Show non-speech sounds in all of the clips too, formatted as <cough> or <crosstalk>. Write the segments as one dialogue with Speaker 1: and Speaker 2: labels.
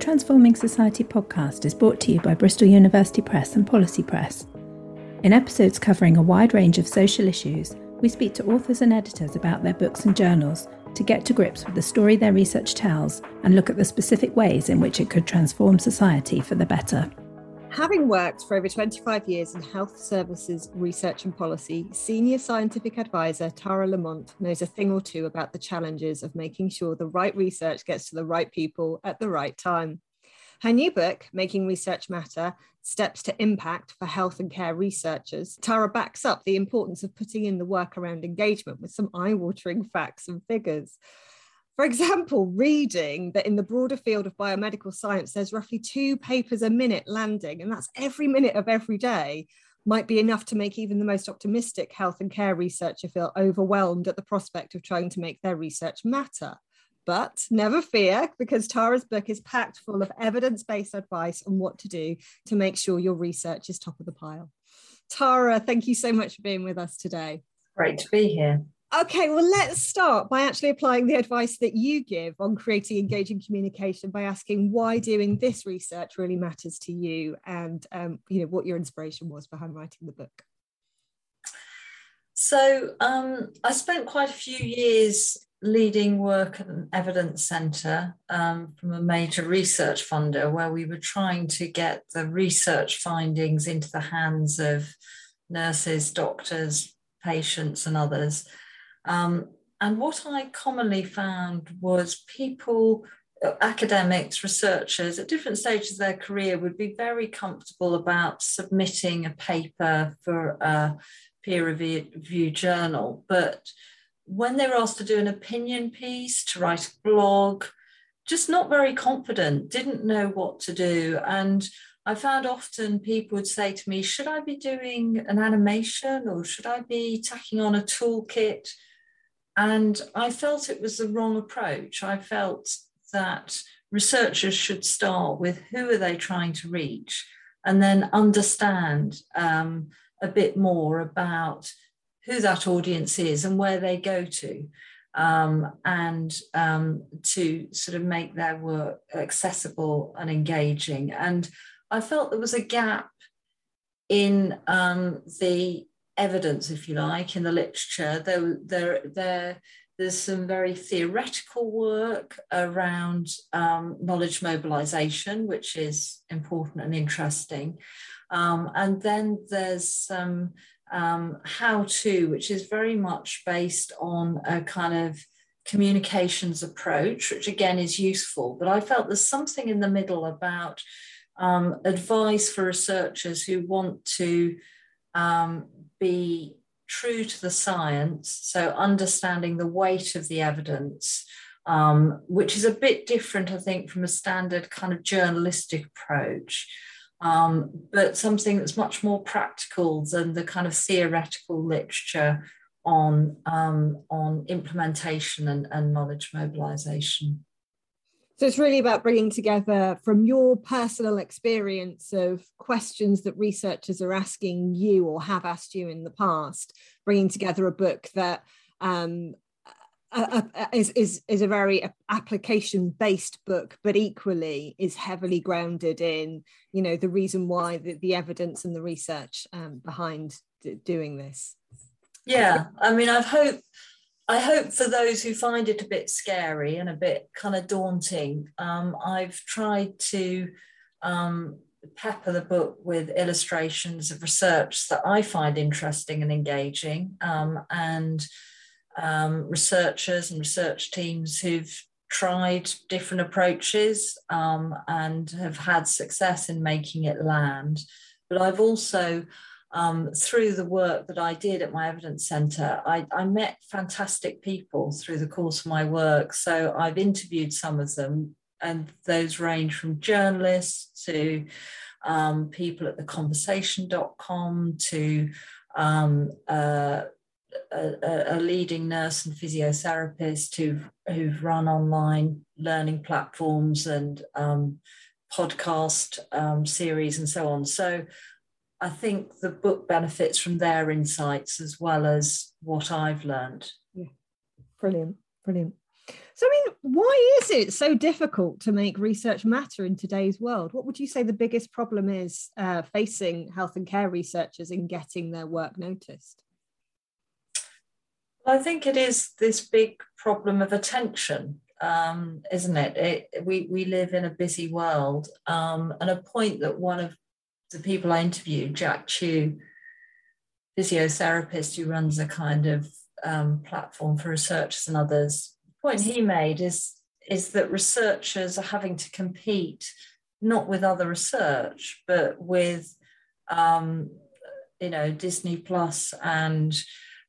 Speaker 1: Transforming Society podcast is brought to you by Bristol University Press and Policy Press. In episodes covering a wide range of social issues, we speak to authors and editors about their books and journals to get to grips with the story their research tells and look at the specific ways in which it could transform society for the better.
Speaker 2: Having worked for over 25 years in health services research and policy, senior scientific advisor Tara Lamont knows a thing or two about the challenges of making sure the right research gets to the right people at the right time. Her new book, Making Research Matter Steps to Impact for Health and Care Researchers, Tara backs up the importance of putting in the work around engagement with some eye watering facts and figures. For example, reading that in the broader field of biomedical science, there's roughly two papers a minute landing, and that's every minute of every day, might be enough to make even the most optimistic health and care researcher feel overwhelmed at the prospect of trying to make their research matter. But never fear, because Tara's book is packed full of evidence based advice on what to do to make sure your research is top of the pile. Tara, thank you so much for being with us today.
Speaker 3: Great to be here.
Speaker 2: Okay, well, let's start by actually applying the advice that you give on creating engaging communication by asking why doing this research really matters to you and um, you know what your inspiration was behind writing the book.
Speaker 3: So um, I spent quite a few years leading work at an evidence centre um, from a major research funder where we were trying to get the research findings into the hands of nurses, doctors, patients, and others. Um, and what I commonly found was people, uh, academics, researchers at different stages of their career would be very comfortable about submitting a paper for a peer reviewed journal. But when they were asked to do an opinion piece, to write a blog, just not very confident, didn't know what to do. And I found often people would say to me, Should I be doing an animation or should I be tacking on a toolkit? And I felt it was the wrong approach. I felt that researchers should start with who are they trying to reach and then understand um, a bit more about who that audience is and where they go to um, and um, to sort of make their work accessible and engaging. And I felt there was a gap in um, the evidence, if you like, in the literature. There, there, there, there's some very theoretical work around um, knowledge mobilization, which is important and interesting. Um, and then there's some um, how to, which is very much based on a kind of communications approach, which again is useful. But I felt there's something in the middle about um, advice for researchers who want to um, be true to the science, so understanding the weight of the evidence, um, which is a bit different, I think, from a standard kind of journalistic approach, um, but something that's much more practical than the kind of theoretical literature on, um, on implementation and, and knowledge mobilization.
Speaker 2: So it's really about bringing together from your personal experience of questions that researchers are asking you or have asked you in the past, bringing together a book that um, is, is, is a very application based book, but equally is heavily grounded in, you know, the reason why the, the evidence and the research um, behind doing this.
Speaker 3: Yeah, I mean, I've hoped I hope for those who find it a bit scary and a bit kind of daunting, um, I've tried to um, pepper the book with illustrations of research that I find interesting and engaging, um, and um, researchers and research teams who've tried different approaches um, and have had success in making it land. But I've also um, through the work that I did at my evidence centre, I, I, met fantastic people through the course of my work. So I've interviewed some of them, and those range from journalists to um, people at theconversation.com to um, uh, a, a, leading nurse and physiotherapist who've, who've run online learning platforms and um, podcast um, series and so on. So I think the book benefits from their insights as well as what I've learned.
Speaker 2: Yeah, brilliant, brilliant. So, I mean, why is it so difficult to make research matter in today's world? What would you say the biggest problem is uh, facing health and care researchers in getting their work noticed?
Speaker 3: I think it is this big problem of attention, um, isn't it? it? we, we live in a busy world. Um, and a point that one of the people I interviewed, Jack Chew, physiotherapist who runs a kind of um, platform for researchers and others, the point he made is is that researchers are having to compete not with other research but with um, you know Disney Plus and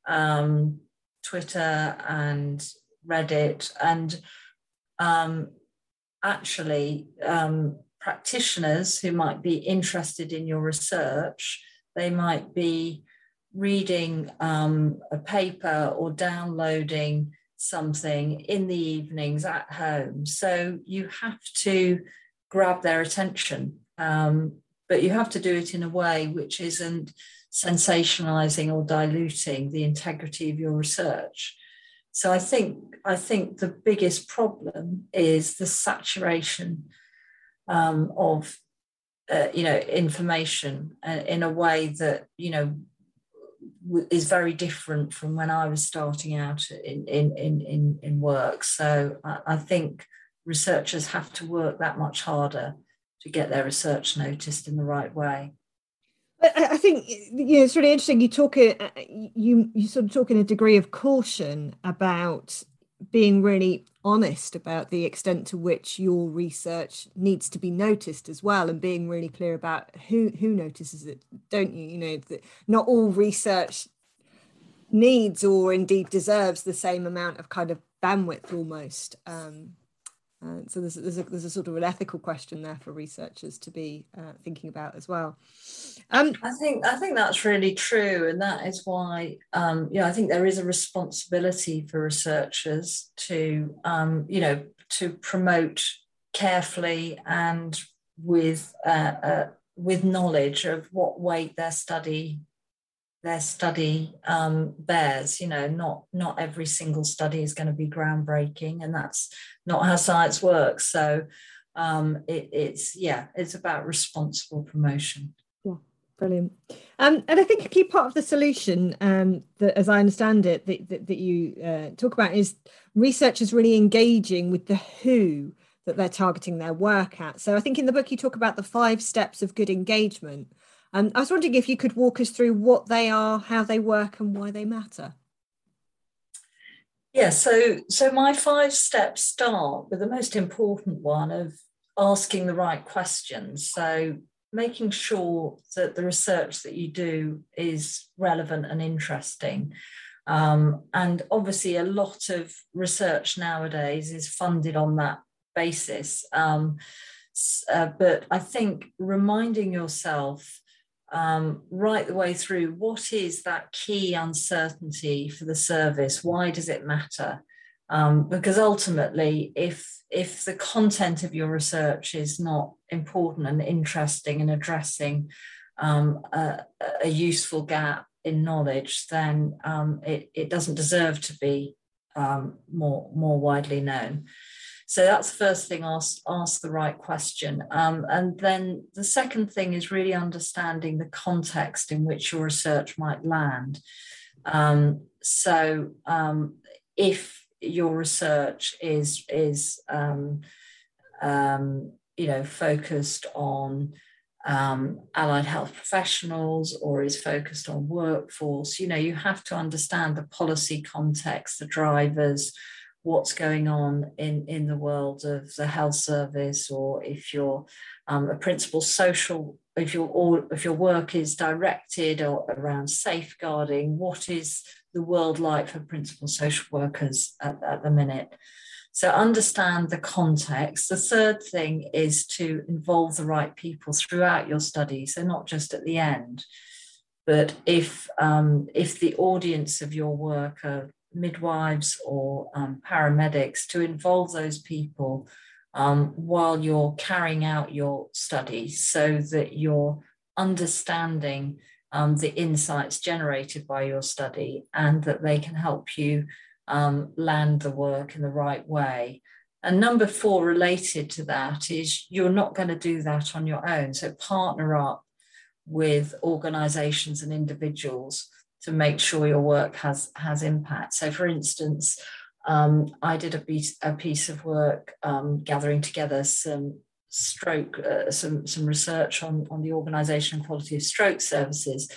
Speaker 3: um, Twitter and Reddit and um, actually um, practitioners who might be interested in your research they might be reading um, a paper or downloading something in the evenings at home. So you have to grab their attention, um, but you have to do it in a way which isn't sensationalizing or diluting the integrity of your research. So I think I think the biggest problem is the saturation um, of uh, you know information uh, in a way that you know is very different from when I was starting out in, in, in, in, work. So I, I think researchers have to work that much harder to get their research noticed in the right way.
Speaker 2: I think you know, it's really interesting. You talk uh, you you sort of talk in a degree of caution about being really honest about the extent to which your research needs to be noticed as well and being really clear about who who notices it don't you? You know that not all research needs or indeed deserves the same amount of kind of bandwidth almost um, uh, so there's, there's, a, there's a sort of an ethical question there for researchers to be uh, thinking about as well.
Speaker 3: Um, I think I think that's really true, and that is why um, you know I think there is a responsibility for researchers to um, you know to promote carefully and with uh, uh with knowledge of what weight their study their study um, bears. You know, not not every single study is going to be groundbreaking, and that's not how science works. So um, it, it's yeah, it's about responsible promotion.
Speaker 2: Yeah, brilliant. Um, and I think a key part of the solution, um, that, as I understand it, that, that, that you uh, talk about is researchers really engaging with the who that they're targeting their work at. So I think in the book you talk about the five steps of good engagement. Um, I was wondering if you could walk us through what they are, how they work, and why they matter.
Speaker 3: Yeah, so so my five steps start with the most important one of asking the right questions. So making sure that the research that you do is relevant and interesting. Um, and obviously, a lot of research nowadays is funded on that basis. Um, uh, but I think reminding yourself um, right the way through what is that key uncertainty for the service? Why does it matter? Um, because ultimately if if the content of your research is not important and interesting and addressing um, a, a, useful gap in knowledge then um, it, it doesn't deserve to be um, more more widely known so that's the first thing, ask, ask the right question. Um, and then the second thing is really understanding the context in which your research might land. Um, so um, if your research is, is um, um, you know, focused on um, allied health professionals or is focused on workforce, you know, you have to understand the policy context, the drivers, what's going on in, in the world of the health service, or if you're um, a principal social, if your if your work is directed or around safeguarding, what is the world like for principal social workers at, at the minute? So understand the context. The third thing is to involve the right people throughout your study, so not just at the end. But if um, if the audience of your work are midwives or um, paramedics to involve those people um, while you're carrying out your study so that you're understanding um, the insights generated by your study and that they can help you um, land the work in the right way. And number four, related to that, is you're not going to do that on your own. So partner up with organizations and individuals to make sure your work has, has impact. So, for instance, um, I did a piece, a piece of work um, gathering together some stroke, uh, some, some research on, on the organisation and quality of stroke services,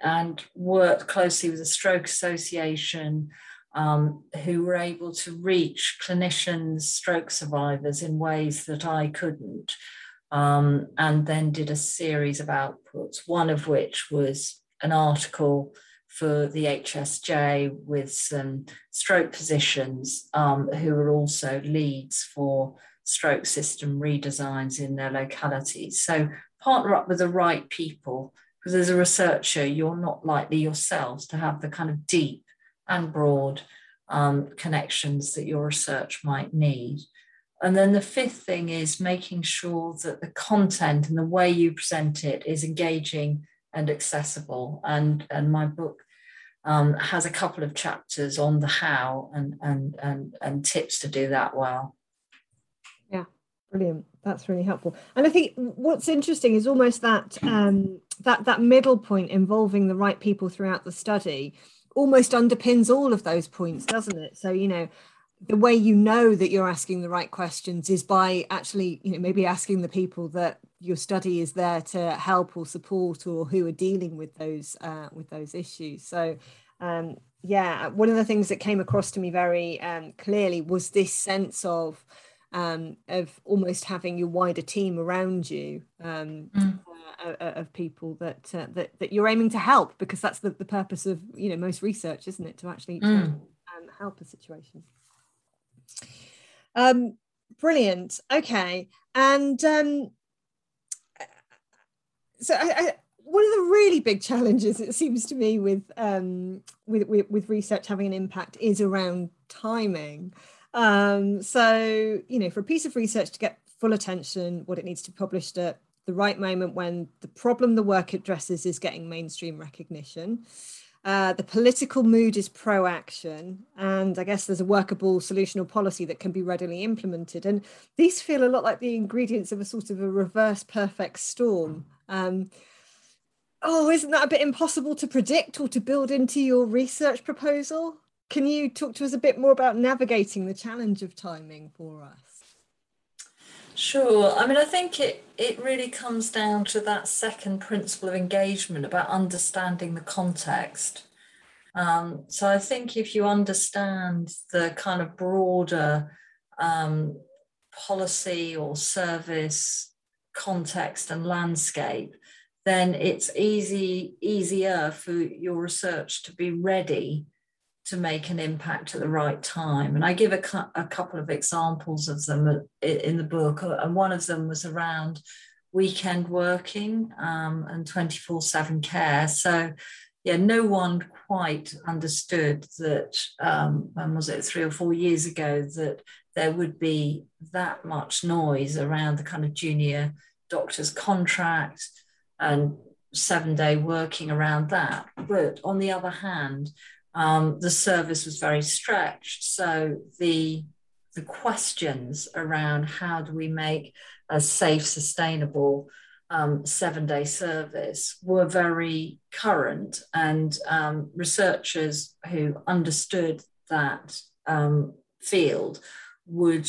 Speaker 3: and worked closely with the Stroke Association, um, who were able to reach clinicians, stroke survivors in ways that I couldn't. Um, and then did a series of outputs, one of which was an article for the HSJ with some stroke physicians um, who are also leads for stroke system redesigns in their localities. So partner up with the right people because as a researcher, you're not likely yourselves to have the kind of deep and broad um, connections that your research might need. And then the fifth thing is making sure that the content and the way you present it is engaging and accessible. And, and my book um, has a couple of chapters on the how and, and, and, and tips to do that well.
Speaker 2: Yeah, brilliant. That's really helpful. And I think what's interesting is almost that um, that that middle point involving the right people throughout the study almost underpins all of those points, doesn't it? So you know, the way you know that you're asking the right questions is by actually you know maybe asking the people that your study is there to help or support or who are dealing with those uh, with those issues. So um, yeah one of the things that came across to me very um, clearly was this sense of um, of almost having your wider team around you um, mm. uh, uh of people that, uh, that that you're aiming to help because that's the, the purpose of you know most research isn't it? To actually mm. um, help a situation. Um, brilliant. Okay. And um, so I, I, one of the really big challenges it seems to me with, um, with, with, with research having an impact is around timing. Um, so you know, for a piece of research to get full attention, what it needs to be published at the right moment when the problem the work addresses is getting mainstream recognition. Uh, the political mood is pro action, and I guess there's a workable solution or policy that can be readily implemented. And these feel a lot like the ingredients of a sort of a reverse perfect storm. Um, oh, isn't that a bit impossible to predict or to build into your research proposal? Can you talk to us a bit more about navigating the challenge of timing for us?
Speaker 3: Sure. I mean, I think it, it really comes down to that second principle of engagement about understanding the context. Um, so I think if you understand the kind of broader um, policy or service context and landscape, then it's easy easier for your research to be ready to make an impact at the right time. And I give a, cu- a couple of examples of them in the book, uh, and one of them was around weekend working um, and 24 7 care. So, yeah, no one quite understood that, um, when was it, three or four years ago, that there would be that much noise around the kind of junior doctor's contract and seven day working around that. But on the other hand, um, the service was very stretched. So the the questions around how do we make a safe, sustainable um, seven day service were very current, and um, researchers who understood that um, field would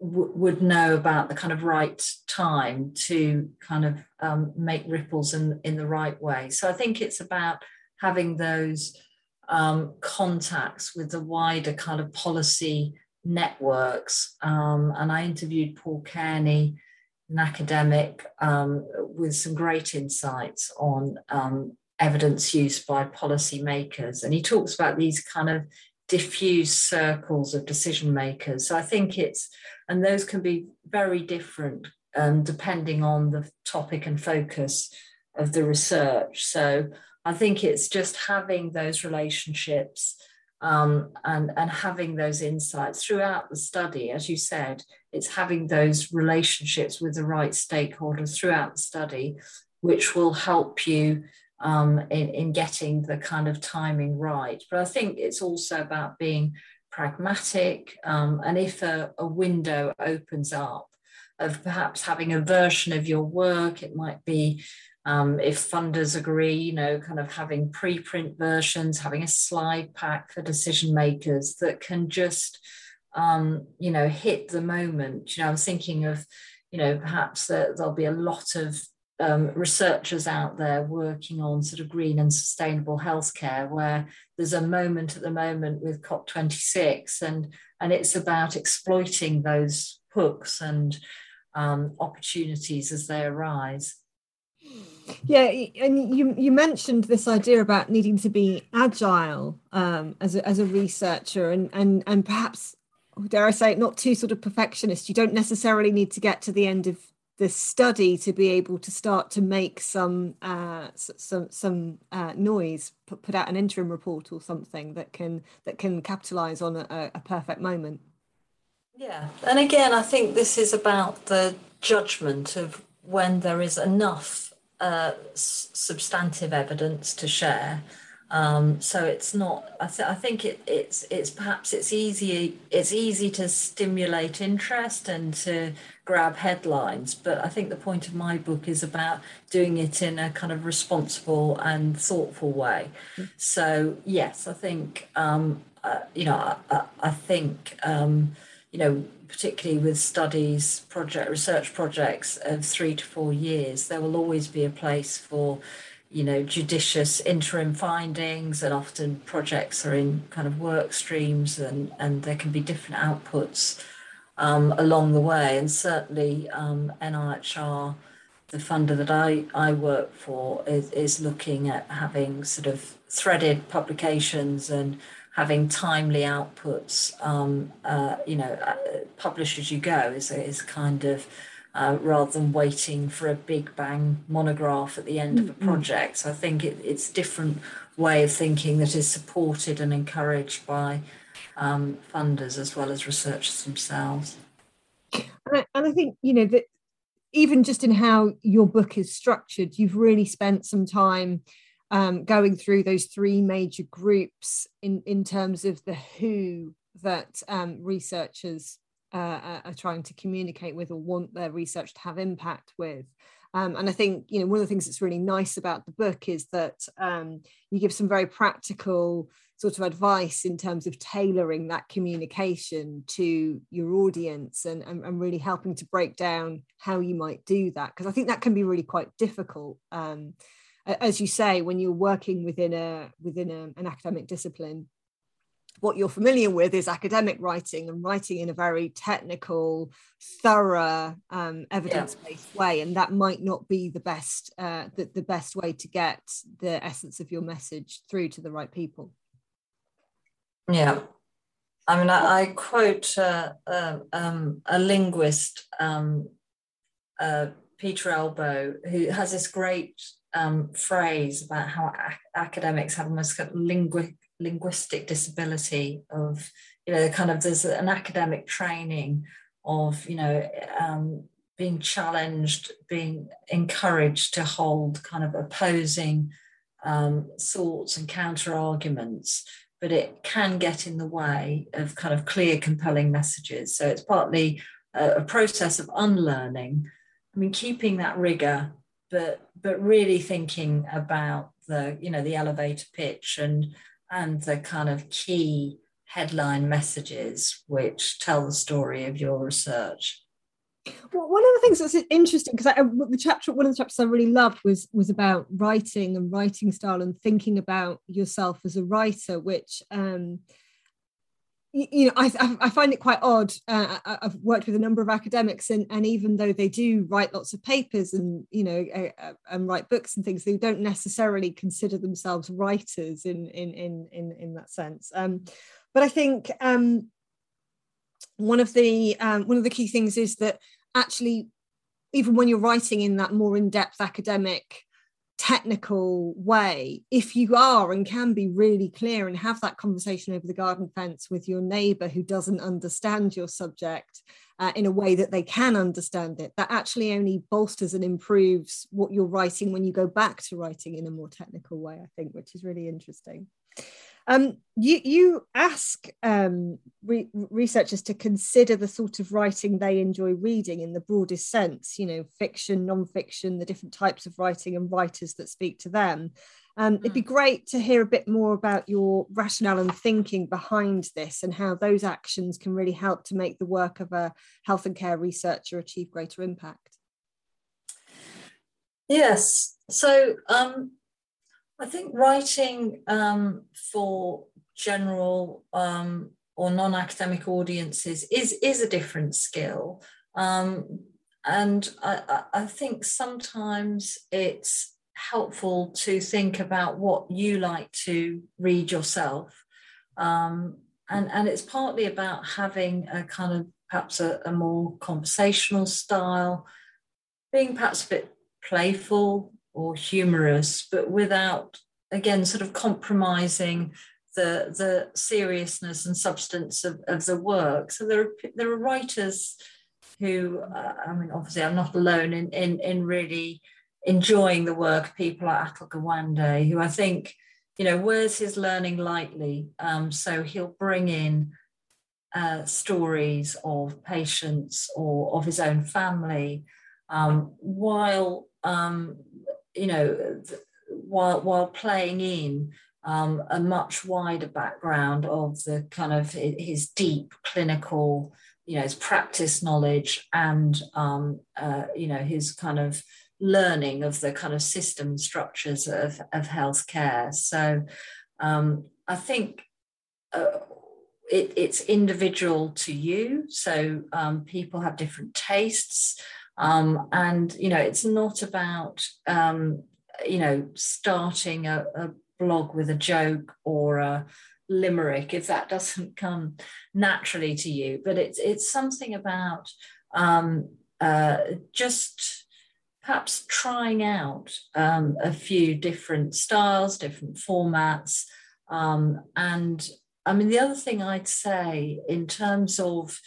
Speaker 3: would know about the kind of right time to kind of um, make ripples in, in the right way. So I think it's about having those um, contacts with the wider kind of policy networks. Um, and I interviewed Paul Cairney, an academic, um, with some great insights on um, evidence use by policymakers. And he talks about these kind of diffuse circles of decision makers. So I think it's, and those can be very different um, depending on the topic and focus of the research. So I think it's just having those relationships um, and, and having those insights throughout the study. As you said, it's having those relationships with the right stakeholders throughout the study, which will help you um, in, in getting the kind of timing right. But I think it's also about being pragmatic. Um, and if a, a window opens up of perhaps having a version of your work, it might be um, if funders agree, you know, kind of having preprint versions, having a slide pack for decision makers that can just, um, you know, hit the moment. You know, I'm thinking of, you know, perhaps that there'll be a lot of um, researchers out there working on sort of green and sustainable healthcare, where there's a moment at the moment with COP26, and and it's about exploiting those hooks and um, opportunities as they arise.
Speaker 2: Yeah, and you you mentioned this idea about needing to be agile um, as a, as a researcher, and and and perhaps dare I say it, not too sort of perfectionist. You don't necessarily need to get to the end of the study to be able to start to make some uh, some some uh, noise, put, put out an interim report or something that can that can capitalize on a, a perfect moment.
Speaker 3: Yeah, and again, I think this is about the judgment of when there is enough uh, substantive evidence to share. Um, so it's not. I, th- I think it, it's it's perhaps it's easy it's easy to stimulate interest and to grab headlines, but I think the point of my book is about doing it in a kind of responsible and thoughtful way. Mm. So yes, I think um, uh, you know I, I think um, you know particularly with studies, project research projects of three to four years, there will always be a place for, you know, judicious interim findings, and often projects are in kind of work streams, and and there can be different outputs um, along the way. And certainly, um, NIHR, the funder that I I work for, is is looking at having sort of threaded publications and having timely outputs, um, uh, you know, uh, publish as you go is, is kind of uh, rather than waiting for a big bang monograph at the end mm-hmm. of a mm-hmm. project. So I think it, it's different way of thinking that is supported and encouraged by um, funders as well as researchers themselves.
Speaker 2: And I, and I think you know that even just in how your book is structured, you've really spent some time um, going through those three major groups in, in terms of the who that um, researchers uh, are trying to communicate with or want their research to have impact with. Um, and I think you know one of the things that's really nice about the book is that um, you give some very practical sort of advice in terms of tailoring that communication to your audience and, and, and really helping to break down how you might do that because I think that can be really quite difficult. Um, as you say, when you're working within a within a, an academic discipline, what you're familiar with is academic writing and writing in a very technical, thorough, um, evidence-based yeah. way, and that might not be the best uh, the, the best way to get the essence of your message through to the right people.
Speaker 3: Yeah, I mean, I, I quote uh, uh, um, a linguist, um, uh, Peter Elbow, who has this great um, phrase about how ac- academics have almost got lingu- linguistic disability of, you know, kind of there's an academic training of, you know, um, being challenged, being encouraged to hold kind of opposing um, thoughts and counter arguments, but it can get in the way of kind of clear, compelling messages. So it's partly a, a process of unlearning. I mean, keeping that rigor but but really thinking about the you know the elevator pitch and and the kind of key headline messages which tell the story of your research.
Speaker 2: Well, one of the things that's interesting because the chapter one of the chapters I really loved was was about writing and writing style and thinking about yourself as a writer, which um, you know, I, I find it quite odd. Uh, I've worked with a number of academics, and, and even though they do write lots of papers and you know uh, and write books and things, they don't necessarily consider themselves writers in in in in, in that sense. Um, but I think um, one of the um, one of the key things is that actually, even when you're writing in that more in depth academic technical way if you are and can be really clear and have that conversation over the garden fence with your neighbor who doesn't understand your subject uh, in a way that they can understand it that actually only bolsters and improves what you're writing when you go back to writing in a more technical way i think which is really interesting um, you, you ask um, re- researchers to consider the sort of writing they enjoy reading in the broadest sense, you know, fiction, non-fiction, the different types of writing and writers that speak to them. Um, it'd be hmm. great to hear a bit more about your rationale and thinking behind this and how those actions can really help to make the work of a health and care researcher achieve greater impact.
Speaker 3: Yes. So um, I think writing um, for general um, or non-academic audiences is is a different skill, um, and I, I think sometimes it's helpful to think about what you like to read yourself, um, and and it's partly about having a kind of perhaps a, a more conversational style, being perhaps a bit playful or humorous, but without, again, sort of compromising the, the seriousness and substance of, of the work. So there are, there are writers who, uh, I mean, obviously, I'm not alone in, in, in really enjoying the work, people like Atul Gawande, who I think, you know, wears his learning lightly. Um, so he'll bring in uh, stories of patients or of his own family um, while um, you know, while while playing in um, a much wider background of the kind of his deep clinical, you know, his practice knowledge and um, uh, you know his kind of learning of the kind of system structures of of healthcare. So um, I think. Uh, it, it's individual to you. So um, people have different tastes. Um, and, you know, it's not about, um, you know, starting a, a blog with a joke or a limerick if that <laughs> doesn't come naturally to you, but it's, it's something about um, uh, just perhaps trying out um, a few different styles, different formats. Um, and I mean, the other thing I'd say in terms of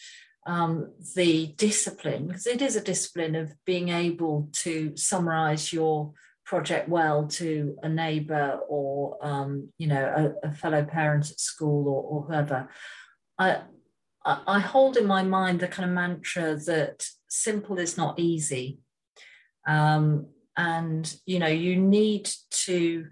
Speaker 3: um, the discipline, because it is a discipline of being able to summarize your project well to a neighbor or um, you know a, a, fellow parent at school or, or whoever. I, I hold in my mind the kind of mantra that simple is not easy. Um, and you know you need to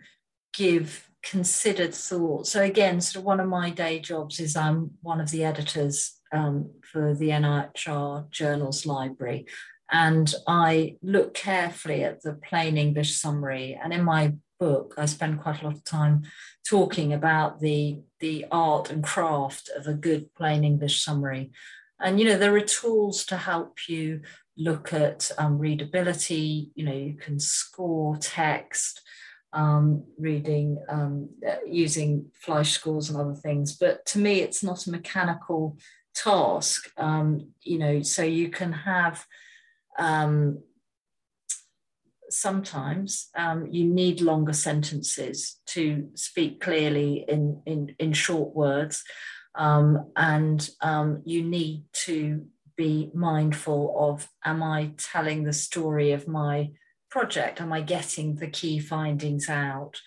Speaker 3: give considered thought. So again sort of one of my day jobs is i'm one of the editors um, for the NIHR Journals Library. And I look carefully at the plain English summary. And in my book, I spend quite a lot of time talking about the, the art and craft of a good plain English summary. And, you know, there are tools to help you look at um, readability. You know, you can score text. Um, reading um, using Flesch scores and other things. But to me, it's not a mechanical task um, you know so you can have um, sometimes um, you need longer sentences to speak clearly in in, in short words um, and um, you need to be mindful of am i telling the story of my project? Am i getting the key findings out?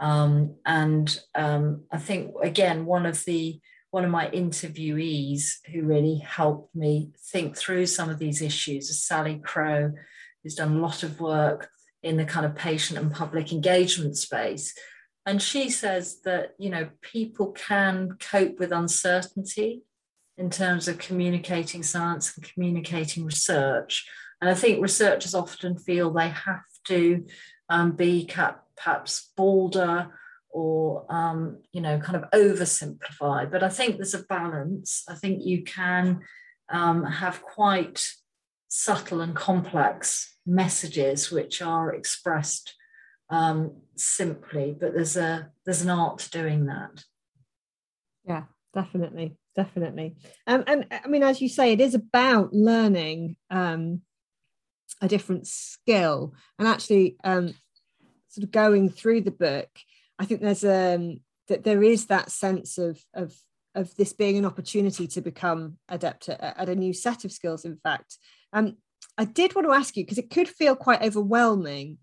Speaker 3: Um, and i think again one of the one of my interviewees who really helped me think through some of these issues is Sally Crowe, who's done a lot of work in the kind of patient and public engagement space. And she says that, you know, people can cope with uncertainty in terms of communicating science and communicating research. And I think researchers often feel they have to um, be perhaps bolder or um, you know kind of oversimplified but i think there's a balance. I think you can um, have quite subtle and complex messages which are expressed um, simply but there's a there's an art to doing that.
Speaker 2: Yeah definitely definitely. Um, and i mean as you say it is about learning um, a different skill. And actually um, sort of going through the book, I think there's um that there is that sense of of of this being an opportunity to become adept at, at a new set of skills. In fact, um, I did want to ask you because it could feel quite overwhelming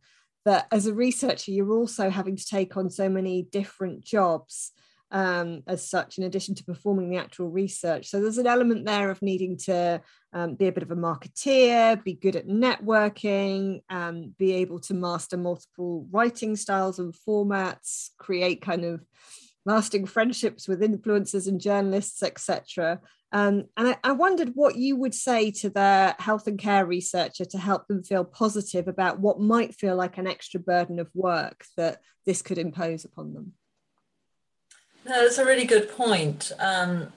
Speaker 2: that as a researcher you're also having to take on so many different jobs um, as such, in addition to performing the actual research. So there's an element there of needing to um, be a bit of a marketeer, be good at networking, um, be able to master multiple writing styles and formats, create kind of lasting friendships with influencers and journalists, etc. Um, and I, I, wondered what you would say to the health and care researcher to help them feel positive about what might feel like an extra burden of work that this could impose upon them.
Speaker 3: No, that's a really good point. Um,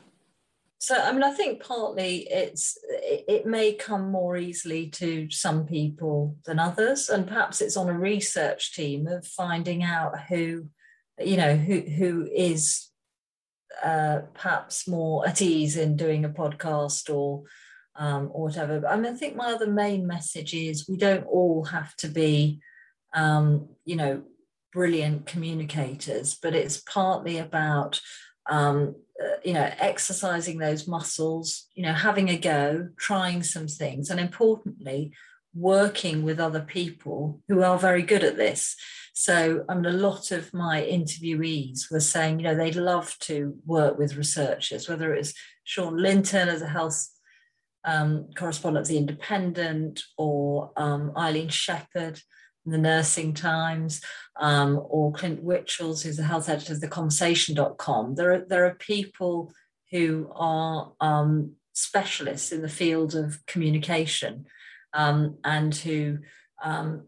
Speaker 3: so, I mean, I think partly it's it, it, may come more easily to some people than others, and perhaps it's on a research team of finding out who, you know, who who is uh, perhaps more at ease in doing a podcast or um, or whatever. But I mean, I think my other main message is we don't all have to be, um, you know, brilliant communicators, but it's partly about um, uh, you know exercising those muscles, you know, having a go, trying some things, and importantly, working with other people who are very good at this. So, I mean, a lot of my interviewees were saying, you know, they'd love to work with researchers, whether it was Shaun Lintern as a health um, correspondent of The Independent or um, Eileen Shepherd the Nursing Times, um, or Clint Witchalls, who's the health editor of theconversation.com. There are, there are people who are um, specialists in the field of communication um, and who um,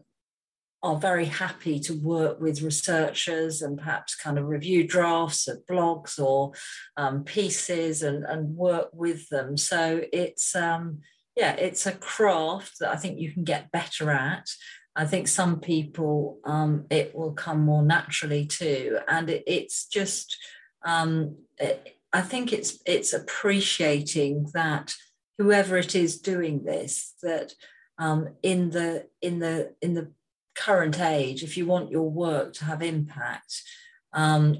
Speaker 3: are very happy to work with researchers and perhaps kind of review drafts of blogs or um, pieces and, and work with them. So it's, um, yeah, it's a craft that I think you can get better at. I think some people um, it will come more naturally too, and it, it's just um, it, I think it's it's appreciating that whoever it is doing this that um, in the in the in the current age, if you want your work to have impact, um,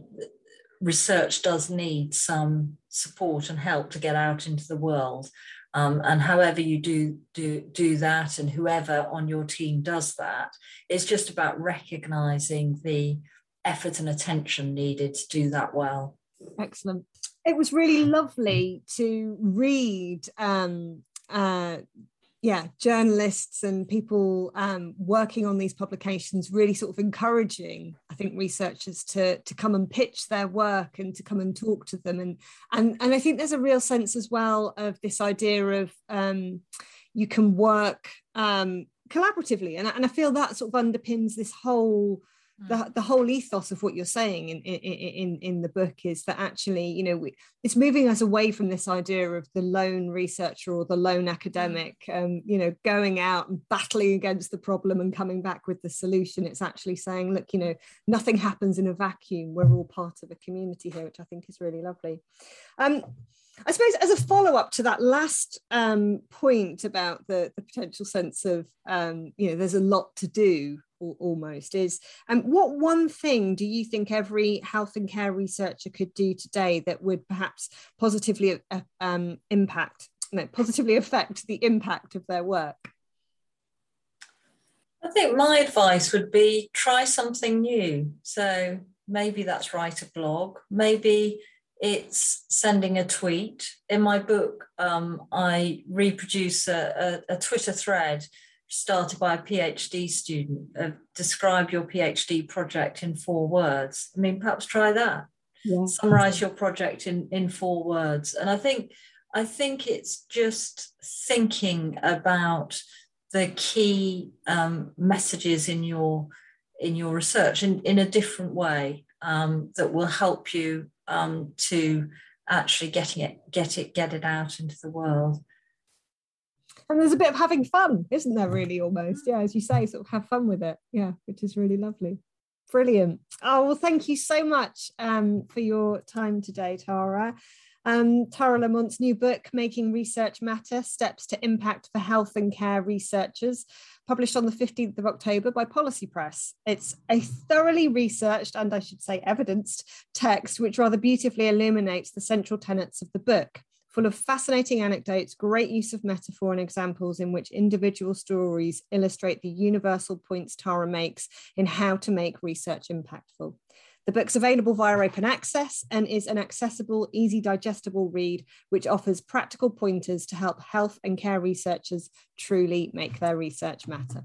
Speaker 3: research does need some support and help to get out into the world. Um, and however you do do do that, and whoever on your team does that, it's just about recognizing the effort and attention needed to do that well.
Speaker 2: Excellent. It was really lovely to read um, uh, yeah, journalists and people um, working on these publications really sort of encouraging, I think, researchers to to come and pitch their work and to come and talk to them, and and and I think there's a real sense as well of this idea of um, you can work um, collaboratively, and and I feel that sort of underpins this whole the, mm. the whole ethos of what you're saying in, in in in the book is that actually you know we, it's moving us away from this idea of the lone researcher or the lone mm. academic um, you know going out and battling against the problem and coming back with the solution it's actually saying look you know nothing happens in a vacuum we're all part of a community here which i think is really lovely um, I suppose as a follow up to that last um, point about the, the potential sense of, um, you know, there's a lot to do almost is. Um, what one thing do you think every health and care researcher could do today that would perhaps positively uh, um, impact no, positively affect the impact of their work?
Speaker 3: I think my advice would be try something new. So maybe that's write a blog. Maybe it's sending a tweet. In my book um, i reproduce a, a, a twitter thread started by a PhD student. Uh, describe your PhD project in four words. I mean, perhaps try that. Yeah. Summarize your project in, in four words. And I think I think it's just thinking about the key um, messages in your in your research in, in a different way um, that will help you um, to actually getting it get it get it out into the world
Speaker 2: and there's a bit of having fun isn't there really almost? Yeah as you say sort of have fun with it. Yeah which is really lovely. Brilliant. Oh well thank you so much um, for your time today tara. Um, Tara Lamont's new book, Making Research Matter Steps to Impact for Health and Care Researchers, published on the 15th of October by Policy Press. It's a thoroughly researched and I should say evidenced text, which rather beautifully illuminates the central tenets of the book full of fascinating anecdotes, great use of metaphor and examples in which individual stories illustrate the universal points Tara makes in how to make research impactful. The book's available via open access and is an accessible, easy digestible read, which offers practical pointers to help health and care researchers truly make their research matter.